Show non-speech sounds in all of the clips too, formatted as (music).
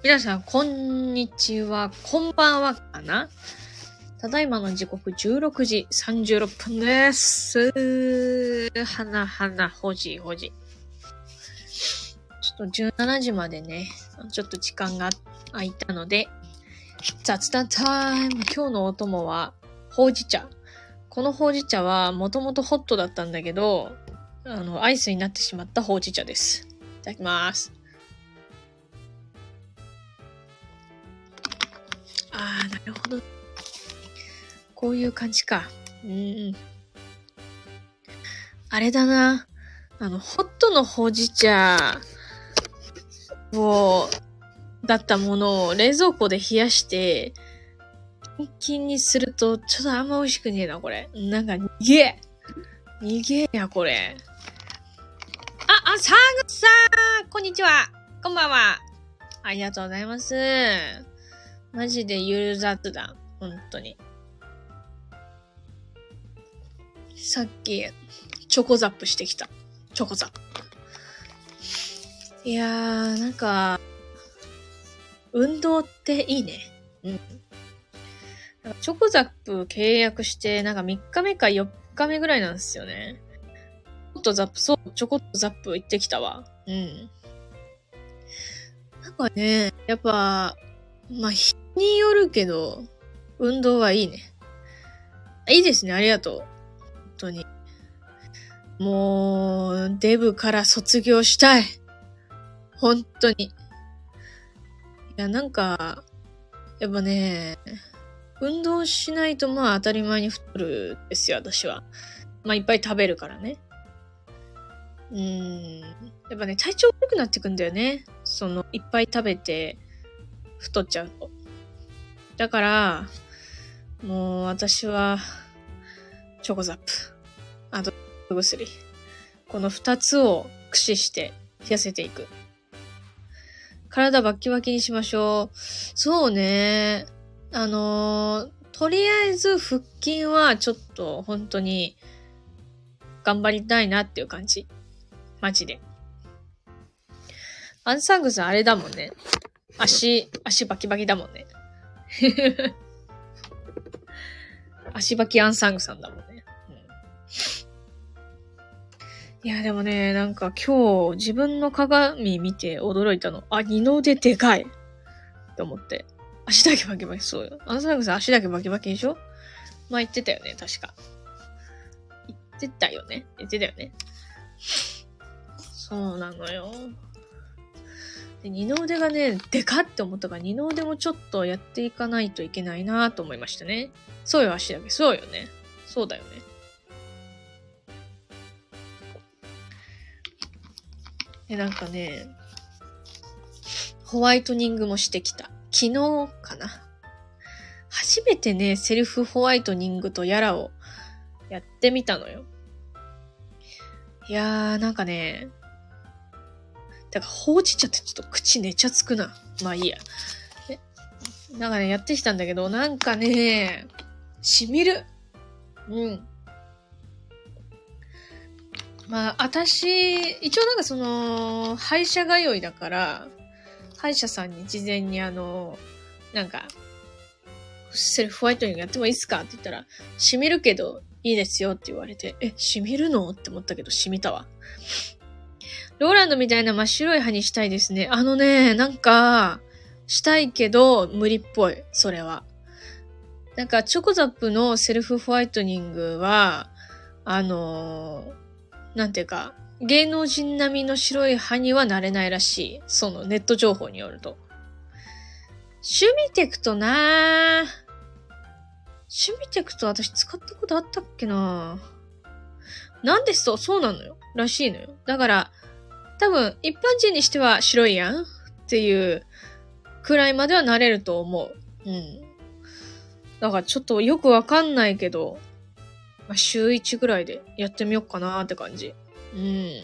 皆さん、こんにちは、こんばんはかな？ただいまの時刻16時36分です。はなはな、ほじほじ。ちょっと17時までね、ちょっと時間が空いたので、雑談タイム今日のお供は、ほうじ茶。このほうじ茶は、もともとホットだったんだけど、あの、アイスになってしまったほうじ茶です。いただきます。あー、なるほど。こういう感じか。うん。あれだな。あの、ホットのほうじ茶を、だったものを冷蔵庫で冷やして、キンキンにすると、ちょっとあんま美味しくねえな、これ。なんか、逃げ逃げや、これ。あ、あ、サーグさんこんにちはこんばんはありがとうございます。マジでゆる雑談。本当に。さっき、チョコザップしてきた。チョコザップ。いやー、なんか、運動っていいね。うん。なんかチョコザップ契約して、なんか3日目か4日目ぐらいなんですよね。ちょこっとザップ、そう、ちょこっとザップ行ってきたわ。うん。なんかね、やっぱ、まあ、日によるけど、運動はいいね。いいですね、ありがとう。本当に。もう、デブから卒業したい。本当に。いや、なんか、やっぱね、運動しないとまあ当たり前に太るですよ、私は。まあいっぱい食べるからね。うん。やっぱね、体調悪くなってくんだよね。その、いっぱい食べて、太っちゃうと。だから、もう私は、チョコザップ。あと、薬。この二つを駆使して痩せていく。体バッキバキにしましょう。そうね。あのーとりあえず腹筋はちょっと本当に頑張りたいなっていう感じ。マジで。アンサングさんあれだもんね。足、足バキバキだもんね。(laughs) 足バキアンサングさんだもんね。うん、いや、でもね、なんか今日自分の鏡見て驚いたの。あ、二の腕でかいって思って。足だけバキバキ、そうよ。アンサングさん足だけバキバキでしょ？まあ言ってたよね、確か。言ってたよね言ってたよね。そうなのよ。で二の腕がね、でかって思ったから、二の腕もちょっとやっていかないといけないなと思いましたね。そうよ、足だけ。そうよね。そうだよね。で、なんかね、ホワイトニングもしてきた。昨日かな。初めてね、セルフホワイトニングとやらをやってみたのよ。いやー、なんかね、だからほうじ茶ってちょっと口寝ちゃつくな。まあいいや。なんかね、やってきたんだけど、なんかね、しみる。うん。まあ、私、一応なんかその、歯医者通いだから、歯医者さんに事前にあの、なんか、セルフホワイトニングやってもいいっすかって言ったら、しみるけどいいですよって言われて、え、しみるの？って思ったけど、しみたわ。ローランドみたいな真っ白い歯にしたいですね。あのね、なんか、したいけど、無理っぽい、それは。なんか、チョコザップのセルフホワイトニングは、あのーなんていうか、芸能人並みの白い歯にはなれないらしい。そのネット情報によると。シュミテクトなぁ。シュミテクト私使ったことあったっけなぁなんでそう、そうなのよ。らしいのよ。だから、多分、一般人にしては白いやんっていうくらいまではなれると思う。うん。だからちょっとよくわかんないけど、まあ、週1ぐらいでやってみようかなって感じ。うん。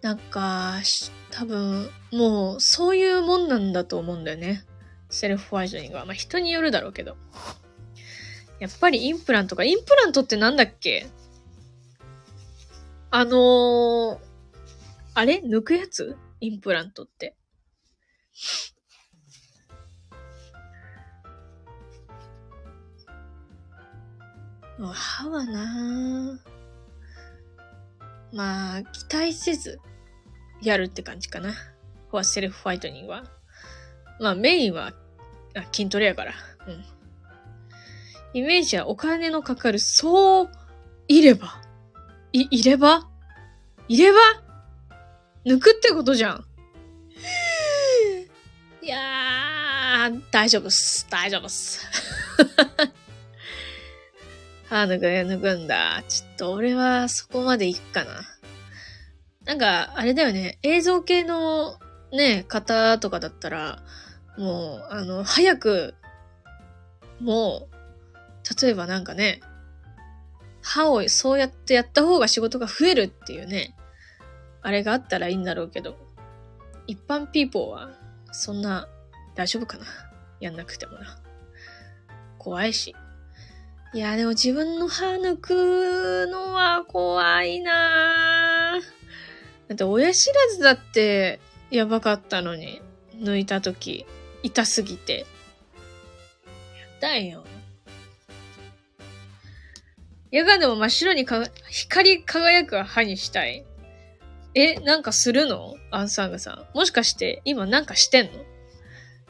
なんか、多分、もう、そういうもんなんだと思うんだよね。セルフホワイトニングは。まあ、人によるだろうけど。やっぱりインプラントか。インプラントってなんだっけ？あのー、あれ？抜くやつ？インプラントって。もう歯はなまあ、期待せずやるって感じかな。フォアセルフホワイトニングは。まあメインはあ筋トレやから。うん。イメージはお金のかかる、そう、いれば。い、いればいれば抜くってことじゃん。(laughs) いやー、大丈夫っす。大丈夫っす。(laughs) 歯抜く、抜くんだ。ちょっと俺はそこまでいくかな。なんか、あれだよね。映像系のね、方とかだったら、もう、あの、早く、もう、例えばなんかね、歯をそうやってやった方が仕事が増えるっていうね、あれがあったらいいんだろうけど、一般ピーポーは、そんな、大丈夫かな？やんなくてもな。怖いし。いや、でも自分の歯抜くのは怖いなだって親知らずだってやばかったのに、抜いたとき、痛すぎて。やったんよ。夜間でも真っ白にか光り輝く歯にしたい？え、なんかするの？アンサングさん。もしかして今なんかしてんの？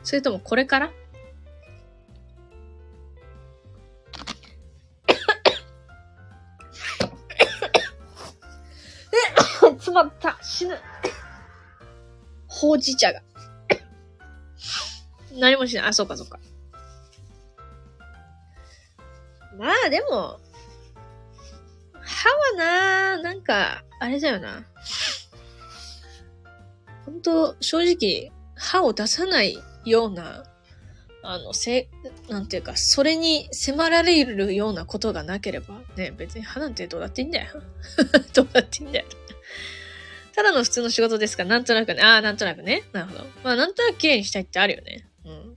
それともこれから？(coughs) え詰まった。死ぬ。ほうじ茶が。何もしない。あ、そうかそうか。まあでも、歯はな、なんか、あれだよな。本当正直、歯を出さないような、あの、せ、なんていうか、それに迫られるようなことがなければ、ね、別に歯なんてどうだっていいんだよ。(laughs) どうだっていいんだよ。ただの普通の仕事ですからなんとなくね。ああ、なんとなくね。なるほど。まあ、なんとなく綺麗にしたいってあるよね。うん。い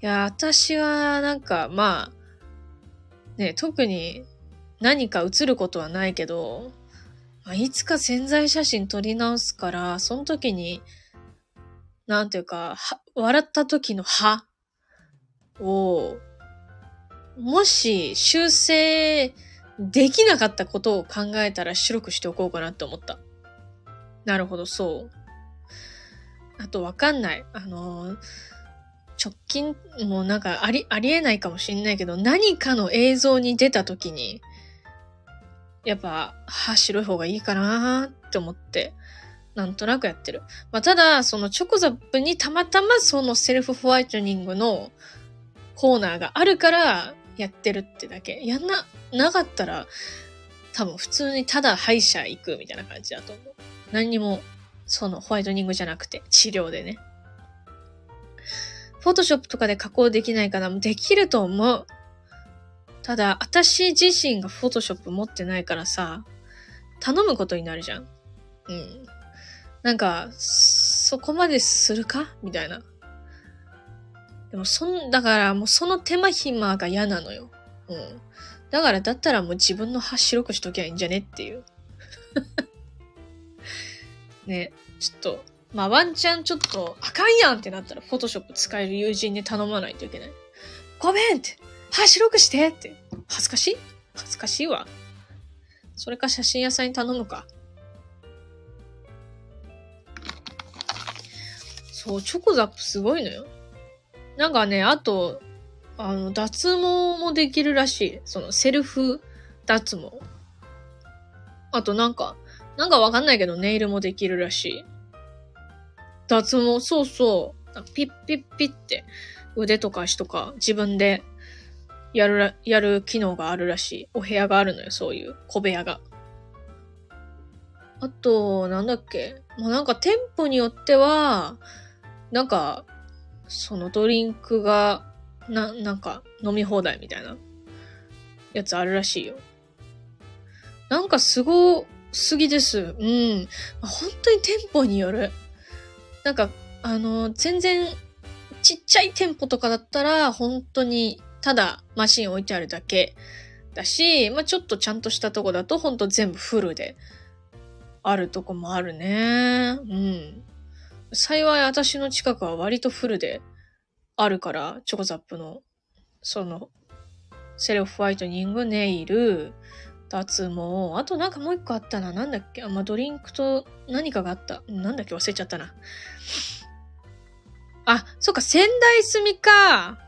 や、私は、なんか、まあ、ね、特に何か映ることはないけど、まあ、いつか潜在写真撮り直すから、その時に、なんていうか、笑った時の歯を、もし修正できなかったことを考えたら白くしておこうかなって思った。なるほど、そう。あとわかんない。あのー、直近、もうなんかあり、ありえないかもしんないけど、何かの映像に出た時に、やっぱ、歯白い方がいいかなって思って、なんとなくやってる。まあ、ただ、そのチョコザップにたまたまそのセルフホワイトニングのコーナーがあるからやってるってだけ。やんな、なかったら、多分普通にただ歯医者行くみたいな感じだと思う。何にも、そのホワイトニングじゃなくて、治療でね。フォトショップとかで加工できないかなできると思う。ただ、私自身がフォトショップ持ってないからさ、頼むことになるじゃん。うん。なんか、そこまでするか？みたいな。でも、そん、だからもうその手間暇が嫌なのよ。うん。だから、だったらもう自分の歯白くしときゃいいんじゃねっていう。(laughs) ね、ちょっと、まあワンチャンちょっと、あかんやんってなったら、フォトショップ使える友人に頼まないといけない。ごめんって、歯白くしてって。恥ずかしい？恥ずかしいわ。それか写真屋さんに頼むか。そう、チョコザップすごいのよ。なんかね、あと、あの、脱毛もできるらしい。その、セルフ脱毛。あとなんか、なんかわかんないけど、ネイルもできるらしい。脱毛、そうそう。ピッピッピッって腕とか足とか自分でやるら、やる機能があるらしい。お部屋があるのよ、そういう小部屋が。あと、なんだっけ。もうなんか店舗によっては、なんか、そのドリンクが、な、なんか飲み放題みたいなやつあるらしいよ。なんかすごすぎです。うん。本当に店舗による。なんか、あの、全然ちっちゃい店舗とかだったら、本当にただマシン置いてあるだけだし、まあ、ちょっとちゃんとしたとこだと、本当全部フルであるとこもあるね。うん。幸い私の近くは割とフルであるから、チョコザップの、その、セルフホワイトニング、ネイル、脱毛、あとなんかもう一個あったな。なんだっけ？あ、まあ、ドリンクと何かがあった。なんだっけ？忘れちゃったな。あ、そっか、仙台住みか。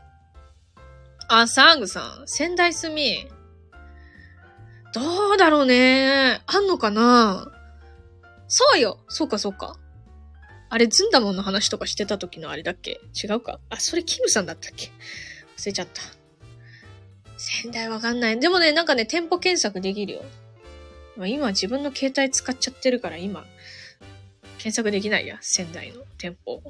あ、サングさん。仙台住み。どうだろうね。あんのかなそうよ。そうか、そうか。あれ、ズンダモンの話とかしてた時のあれだっけ？違うかあ、それキムさんだったっけ？忘れちゃった。仙台わかんない。でもね、なんかね、店舗検索できるよ。今自分の携帯使っちゃってるから今、検索できないや。仙台の店舗。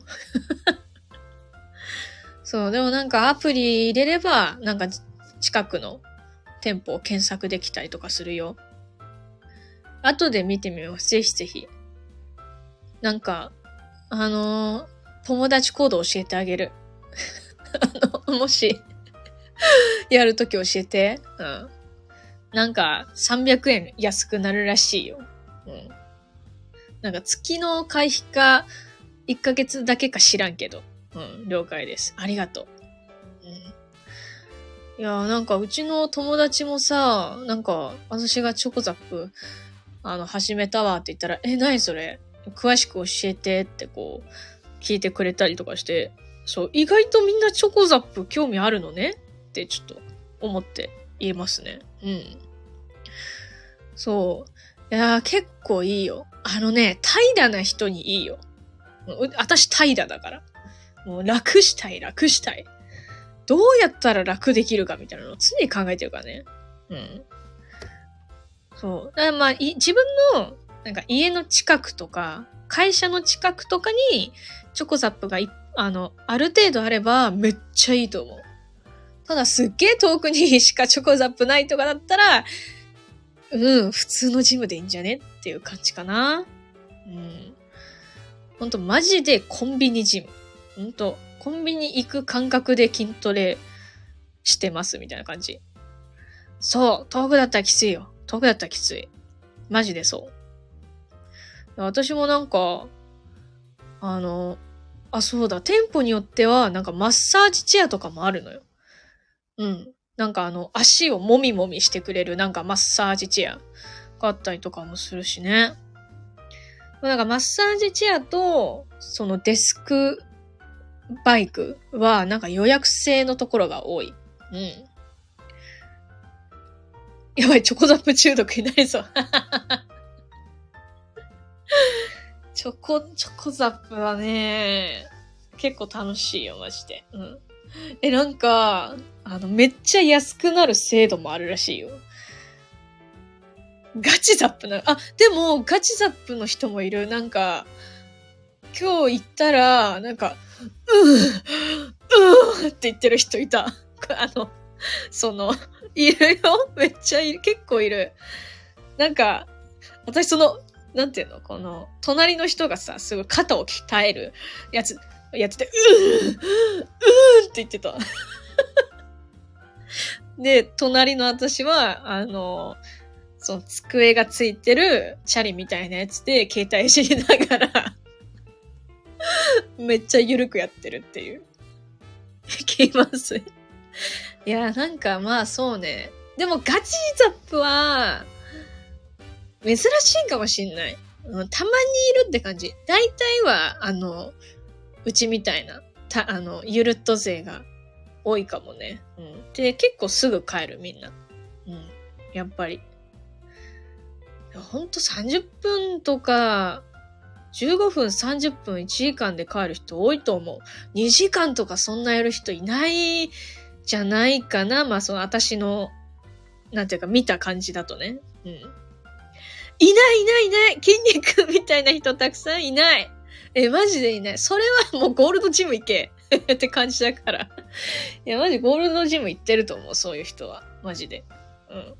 そう、でもなんかアプリ入れれば、なんか近くの店舗を検索できたりとかするよ。後で見てみます。ぜひぜひ。なんか、あのー友達コード教えてあげる。(laughs) あの、もし、やるとき教えて。うん。なんか、300円安くなるらしいよ。うん。なんか、月の会費か、1ヶ月だけか知らんけど。うん、了解です。ありがとう。うん。いやーなんか、うちの友達もさ、なんか、私がチョコザップ、あの、始めたわって言ったら、え、何それ？詳しく教えてってこう、聞いてくれたりとかして、そう、意外とみんなチョコザップ興味あるのね？ってちょっと思って言えますね。うん。そう。いやー結構いいよ。あのね、怠惰な人にいいよ。私怠惰だから。もう楽したい、楽したい。どうやったら楽できるかみたいなのを常に考えてるからね。うん。そう。だからまあ、自分の、なんか家の近くとか、会社の近くとかに、チョコザップがあの、ある程度あれば、めっちゃいいと思う。ただ、すっげえ遠くに (laughs) しかチョコザップないとかだったら、うん、普通のジムでいいんじゃね？っていう感じかな。うん。ほんと、マジでコンビニジム。ほんと、コンビニ行く感覚で筋トレしてますみたいな感じ。そう、遠くだったらきついよ。遠くだったらきつい。マジでそう。私もなんか、あの、あ、そうだ、店舗によっては、なんかマッサージチェアとかもあるのよ。うん。なんかあの、足をもみもみしてくれる、なんかマッサージチェアがあったりとかもするしね。なんかマッサージチェアと、そのデスクバイクは、なんか予約制のところが多い。うん。やばい、チョコザップ中毒になりそう。(laughs) チョコ、チョコザップはね、結構楽しいよ、マジで。うん。え、なんか、あの、めっちゃ安くなる制度もあるらしいよ。ガチザップな、あ、でも、ガチザップの人もいる。なんか、今日行ったら、なんか、うん、うんって言ってる人いた。(laughs) あの、その、いるよ？(laughs) めっちゃいる。結構いる。なんか、私その、なんていうの？この、隣の人がさ、すごい肩を鍛えるやつ、やってて、うー、うーって言ってた。(laughs) で、隣の私は、あの、その机がついてるチャリみたいなやつで携帯いじりながら、めっちゃ緩くやってるっていう。聞きます。いや、なんかまあそうね。でもガチザップは、珍しいかもしんない。たまにいるって感じ。大体は、あの、うちみたいな、た、あの、ゆるっと勢が多いかもね。うん。で、結構すぐ帰るみんな。うん。やっぱり。ほんと30分とか、15分、30分、1時間で帰る人多いと思う。2時間とかそんなやる人いないじゃないかな。まあ、その私の、なんていうか見た感じだとね。うん。いないいないいない筋肉みたいな人たくさんいないえ、マジでいない。それはもうゴールドジム行け (laughs) って感じだから。いや、マジゴールドジム行ってると思う、そういう人は。マジで。うん。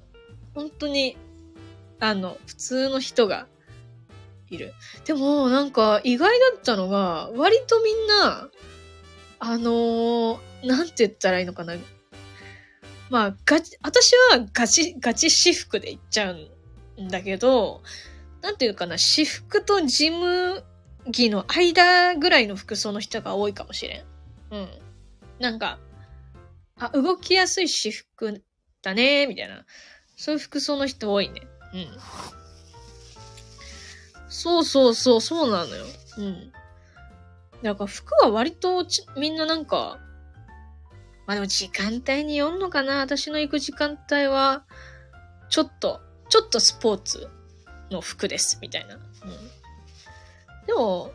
本当に、あの、普通の人がいる。でも、なんか、意外だったのが、割とみんな、あのーなんて言ったらいいのかな。まあ、ガチ、私はガチ、ガチ私服で行っちゃうんだけど、なんていうかな、私服とジム着の間ぐらいの服装の人が多いかもしれん。うん。なんか、あ、動きやすい私服だね、みたいな。そういう服装の人多いね。うん。そうそうそう、そうなのよ。うん。だから服は割とみんななんか、まあでも時間帯によんのかな私の行く時間帯は、ちょっと、ちょっとスポーツの服です、みたいな。うん。でも、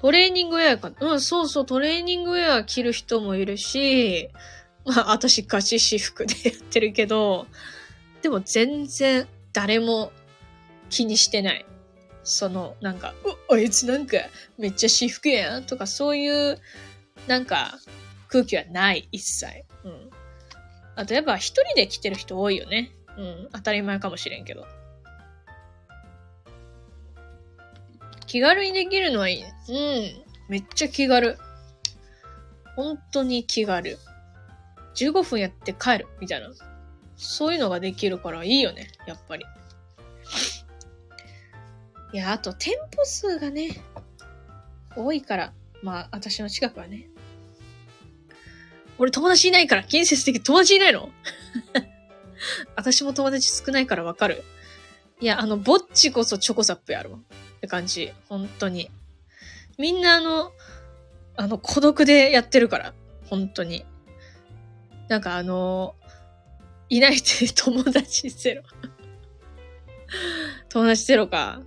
トレーニングウェアか、うん、そうそう、トレーニングウェア着る人もいるし、まあ、私ガチ私服でやってるけど、でも全然誰も気にしてない。その、なんか、う、あいつなんかめっちゃ私服やんとかそういう、なんか、空気はない、一切。うん。あとやっぱ一人で来てる人多いよね。うん。当たり前かもしれんけど。気軽にできるのはいいね。うん。めっちゃ気軽。本当に気軽。15分やって帰る、みたいな。そういうのができるからいいよね、やっぱり。いや、あと店舗数がね、多いから。まあ、私の近くはね。俺友達いないから、建設的友達いないの？(laughs) 私も友達少ないからわかる。いや、あの、ぼっちこそチョコザップやるわ。って感じ。本当に。みんなあの、あの、孤独でやってるから。本当に。なんかあの、いないって友達ゼロ。友達ゼロか。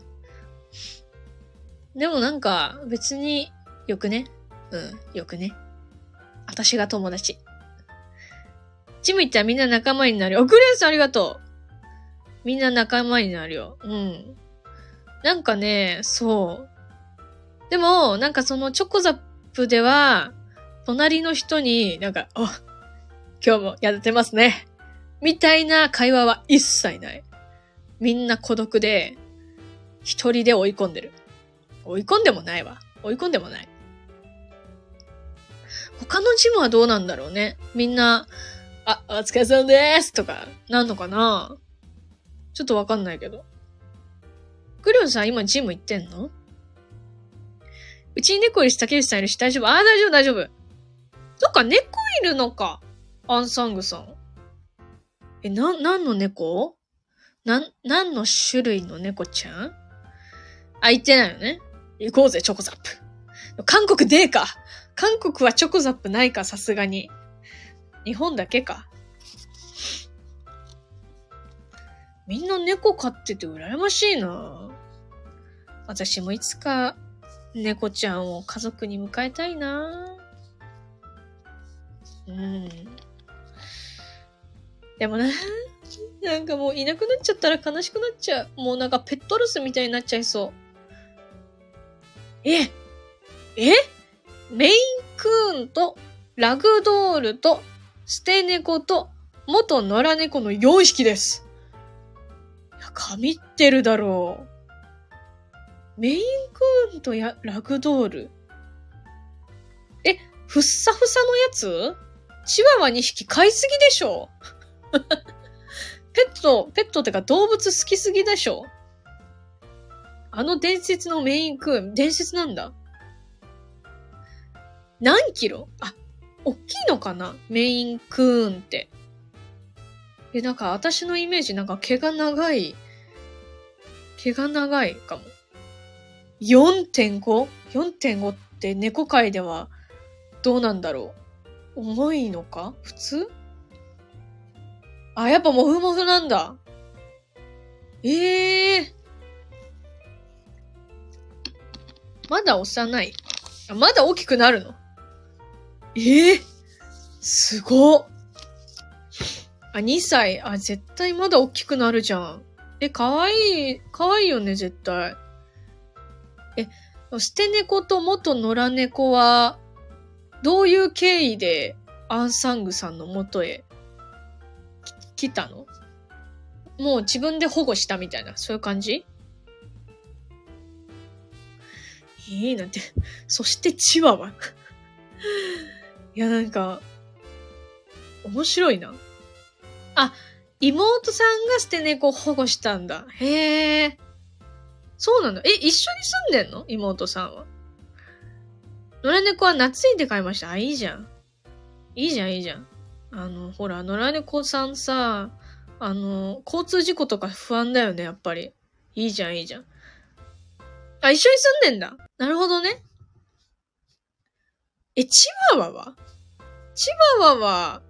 でもなんか、別に、よくね？うん、よくね。私が友達。ジム行ったらみんな仲間になるよ。グレースありがとう。みんな仲間になるよ。うん。なんかね、そう。でも、なんかそのチョコザップでは、隣の人になんか、あ、今日もやってますね。みたいな会話は一切ない。みんな孤独で、一人で追い込んでる。追い込んでもないわ。追い込んでもない。他のジムはどうなんだろうね。みんな、あ、お疲れ様ですとか、なんのかなちょっとわかんないけど。クリオンさん今ジム行ってんの？うちに猫いるし、竹内さんいるし、大丈夫ああ、大丈夫、大丈夫。そっか、猫いるのか。アンサングさん。え、な、何の猫？なん、何の種類の猫ちゃん？あ、言ってないよね。行こうぜ、チョコザップ。韓国でか。韓国はチョコザップないか、さすがに。日本だけか。みんな猫飼ってて羨ましいな私もいつか猫ちゃんを家族に迎えたいなうん。でもな、なんかもういなくなっちゃったら悲しくなっちゃう。もうなんかペットロスみたいになっちゃいそう。ええメインクーンとラグドールと捨て猫と元野良猫の4匹です。いや、神ってるだろう。メインクーンとやラグドール？え、ふっさふさのやつ？チワワ2匹飼いすぎでしょ？(laughs) ペット、ペットってか動物好きすぎでしょ？あの伝説のメインクーン、伝説なんだ。何キロ？あ、おっきいのかな？メインクーンって。え、なんか私のイメージなんか毛が長い。毛が長いかも。4.5?4.5 って猫界ではどうなんだろう？重いのか？普通？あ、やっぱモフモフなんだ。ええー。まだ幼い。まだ大きくなるの？ええー、すごあ、2歳。あ、絶対まだ大きくなるじゃん。え、かわいい、かわいいよね、絶対。え、捨て猫と元野良猫は、どういう経緯でアンサングさんの元へ来たの？もう自分で保護したみたいな、そういう感じ？いいなんて。(laughs) そしてチワワ。(laughs) いや、なんか、面白いな。あ、妹さんが捨て猫を保護したんだ。へえ。そうなのえ、一緒に住んでんの？妹さんは。野良猫は懐いて買いました。あ、いいじゃん。いいじゃん、いいじゃん。あの、ほら、野良猫さんさ、あの、交通事故とか不安だよね、やっぱり。いいじゃん、いいじゃん。あ、一緒に住んでんだ。なるほどね。え、チワワは？チワワは、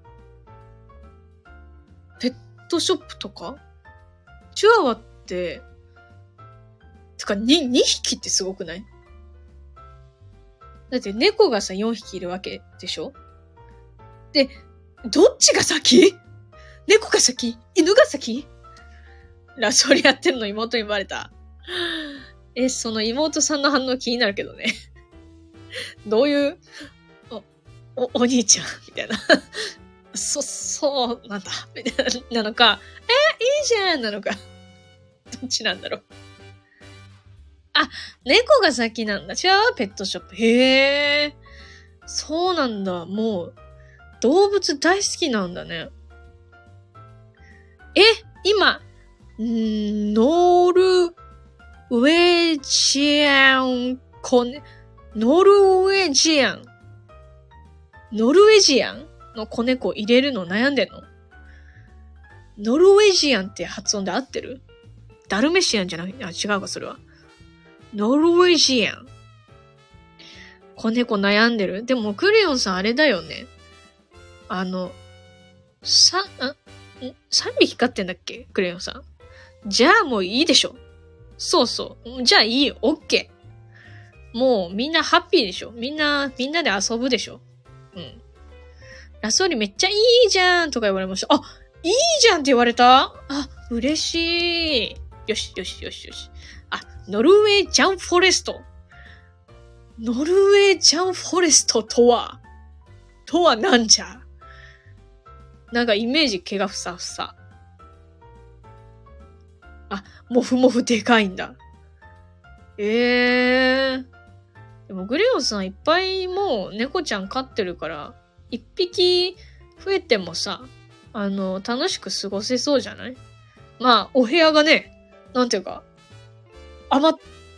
ペットショップとか？チワワって、てか、に、2匹ってすごくない？だって猫がさ、4匹いるわけでしょ？で、どっちが先？猫が先？犬が先？ラソリやってんの妹にバレた。え、その妹さんの反応気になるけどね。(laughs) どういう、お、お、お兄ちゃんみたいな。(laughs) そ、そうなんだ。みたいな、なのか、え、いいじゃんなのか。どっちなんだろう。あ、猫が先なんだ。違う？ペットショップ。へえ。そうなんだ。もう、動物大好きなんだね。え、今、んノールウェジアン、コネ、ノルウェジアン。ノルウェジアン？の子猫入れるの悩んでんの？ノルウェジアンって発音で合ってる？ダルメシアンじゃなくて、あ、違うか、それは。ノルウェジアン。子猫悩んでる？でも、クレヨンさんあれだよね。あの、さ、あ、3匹飼ってんだっけ？クレヨンさん。じゃあもういいでしょ。そうそう。じゃあいいよ。オッケー。もうみんなハッピーでしょ。みんな、みんなで遊ぶでしょ。うん。ラソーリめっちゃいいじゃんとか言われました。あ、いいじゃんって言われた？あ、嬉しい。よし、よし、よし、よし。あ、ノルウェージャンフォレスト。ノルウェージャンフォレストとは、とはなんじゃ？なんかイメージ毛がふさふさ。あ、もふもふでかいんだ。ええー。でもグレオさんいっぱいもう猫ちゃん飼ってるから、一匹増えてもさ、あの、楽しく過ごせそうじゃない？まあ、お部屋がね、なんていうか、あま、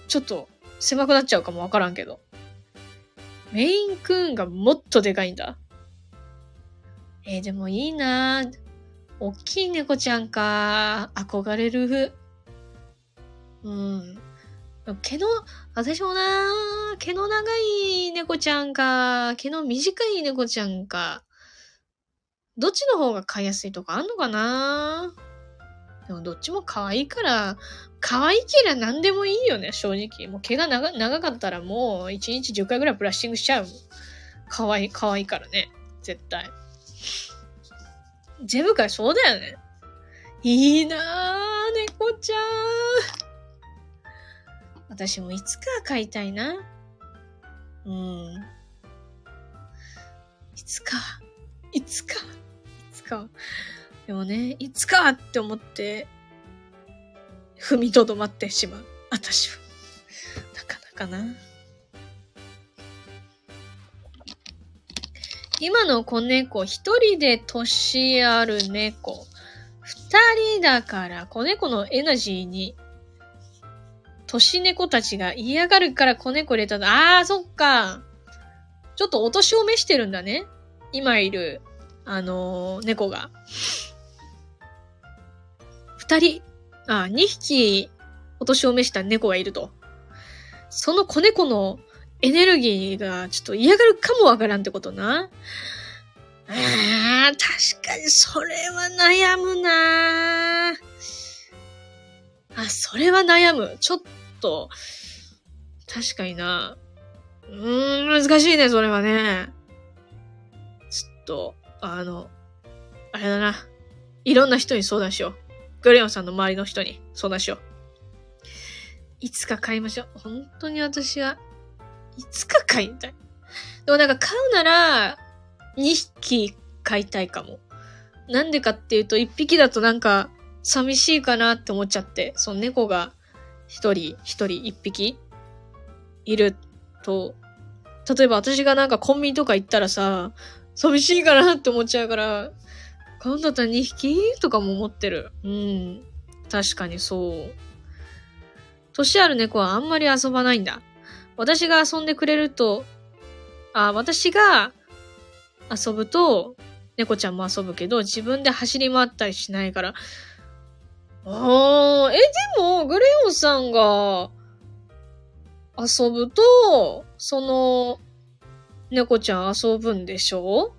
ちょっと狭くなっちゃうかもわからんけど。メインクーンがもっとでかいんだ。えー、でもいいなぁおっきい猫ちゃんか。憧れる。うん。毛の、私もな毛の長い猫ちゃんか、毛の短い猫ちゃんか。どっちの方が飼いやすいとかあんのかな？でもどっちも可愛いから、可愛いけりゃ何でもいいよね、正直。もう毛が長長かったらもう1日10回ぐらいブラッシングしちゃう。可愛い、可愛いからね。絶対。全部かいそうだよね。いいなぁ、猫ちゃん。私もいつか飼いたいな。うん。いつか、いつか、いつか。でもね、いつかって思って、踏みとどまってしまう。私は。なかなかな。今の子猫、一人で年ある猫。二人だから、子猫のエナジーに、年猫たちが嫌がるから子猫入れたの。あー、そっか。ちょっとお年を召してるんだね。今いる、あのー、猫が。二人、あ、二匹、お年を召した猫がいると。その子猫のエネルギーがちょっと嫌がるかもわからんってことな。ああ、確かにそれは悩むなあ、それは悩む。ちょっと、確かにな。うーん、難しいね、それはね。ちょっと、あの、あれだな。いろんな人に相談しよう。グレオンさんの周りの人に相談しよう。いつか買いましょう。本当に私はいつか買いたい。でもなんか買うなら、2匹買いたいかも。なんでかっていうと、1匹だとなんか、寂しいかなって思っちゃって、その猫が1人、1人1匹？いると、例えば私がなんかコンビニとか行ったらさ、寂しいかなって思っちゃうから、買うんだったら2匹？とかも思ってる。うん。確かにそう。年ある猫はあんまり遊ばないんだ。私が遊んでくれると、あ、私が遊ぶと、猫ちゃんも遊ぶけど、自分で走り回ったりしないから。ああ、え、でも、グレオンさんが遊ぶと、その、猫ちゃん遊ぶんでしょ？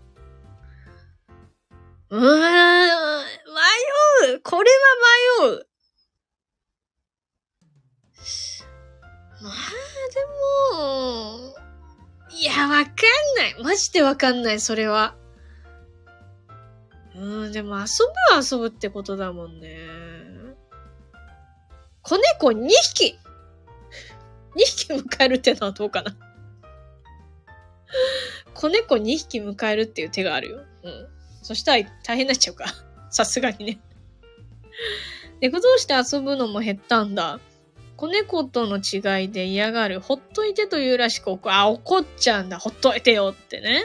うーん、迷うこれは迷うまあ、でも、いや、わかんない。マジでわかんない、それは。うん、でも遊ぶは遊ぶってことだもんね。子猫2匹 !2 匹迎えるってのはどうかな子猫2匹迎えるっていう手があるよ。うん。そしたら大変になっちゃうか。さすがにね。猫同士で遊ぶのも減ったんだ。子猫との違いで嫌がる。ほっといてというらしく、あ、怒っちゃうんだ。ほっといてよってね。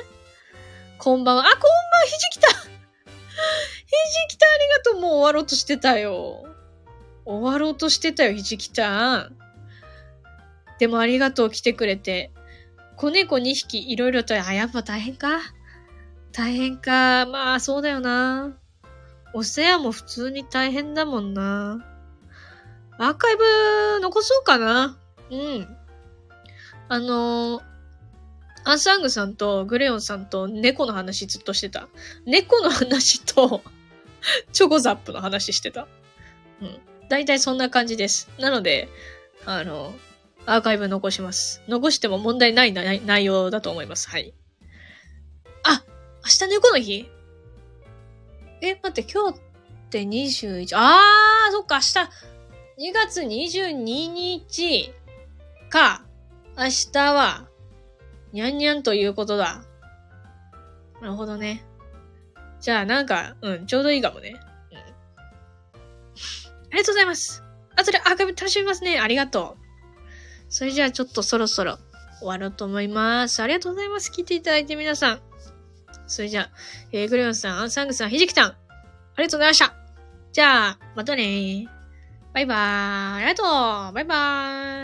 こんばんは。あ、こんばんは。ひじきた。ひじきた、ありがとう。もう終わろうとしてたよ。終わろうとしてたよ、ひじきた。でもありがとう。来てくれて。子猫2匹、いろいろと、あ、やっぱ大変か？大変か。まあ、そうだよな。お世話も普通に大変だもんな。アーカイブ残そうかな。うん。あのー、アンサングさんとグレオンさんと猫の話ずっとしてた。猫の話とチョコザップの話してた。うん。大体そんな感じです。なので、あの、アーカイブ残します。残しても問題ない内容だと思います。はい。あ明日猫の日？え、待って、今日って21、あー、そっか、明日、2月22日か、明日は、にゃんにゃんということだ。なるほどね。じゃあ、なんか、うん、ちょうどいいかもね。ありがとうございます。後でアーカイブ楽しみますね。ありがとう。それじゃあ、ちょっとそろそろ終わろうと思います。ありがとうございます。聞いていただいて皆さん。それじゃあ、えー、グレヨンさん、アンサングさん、ひじきさん、ありがとうございました。じゃあ、またね。バイバーイ。ありがとう。バイバーイ。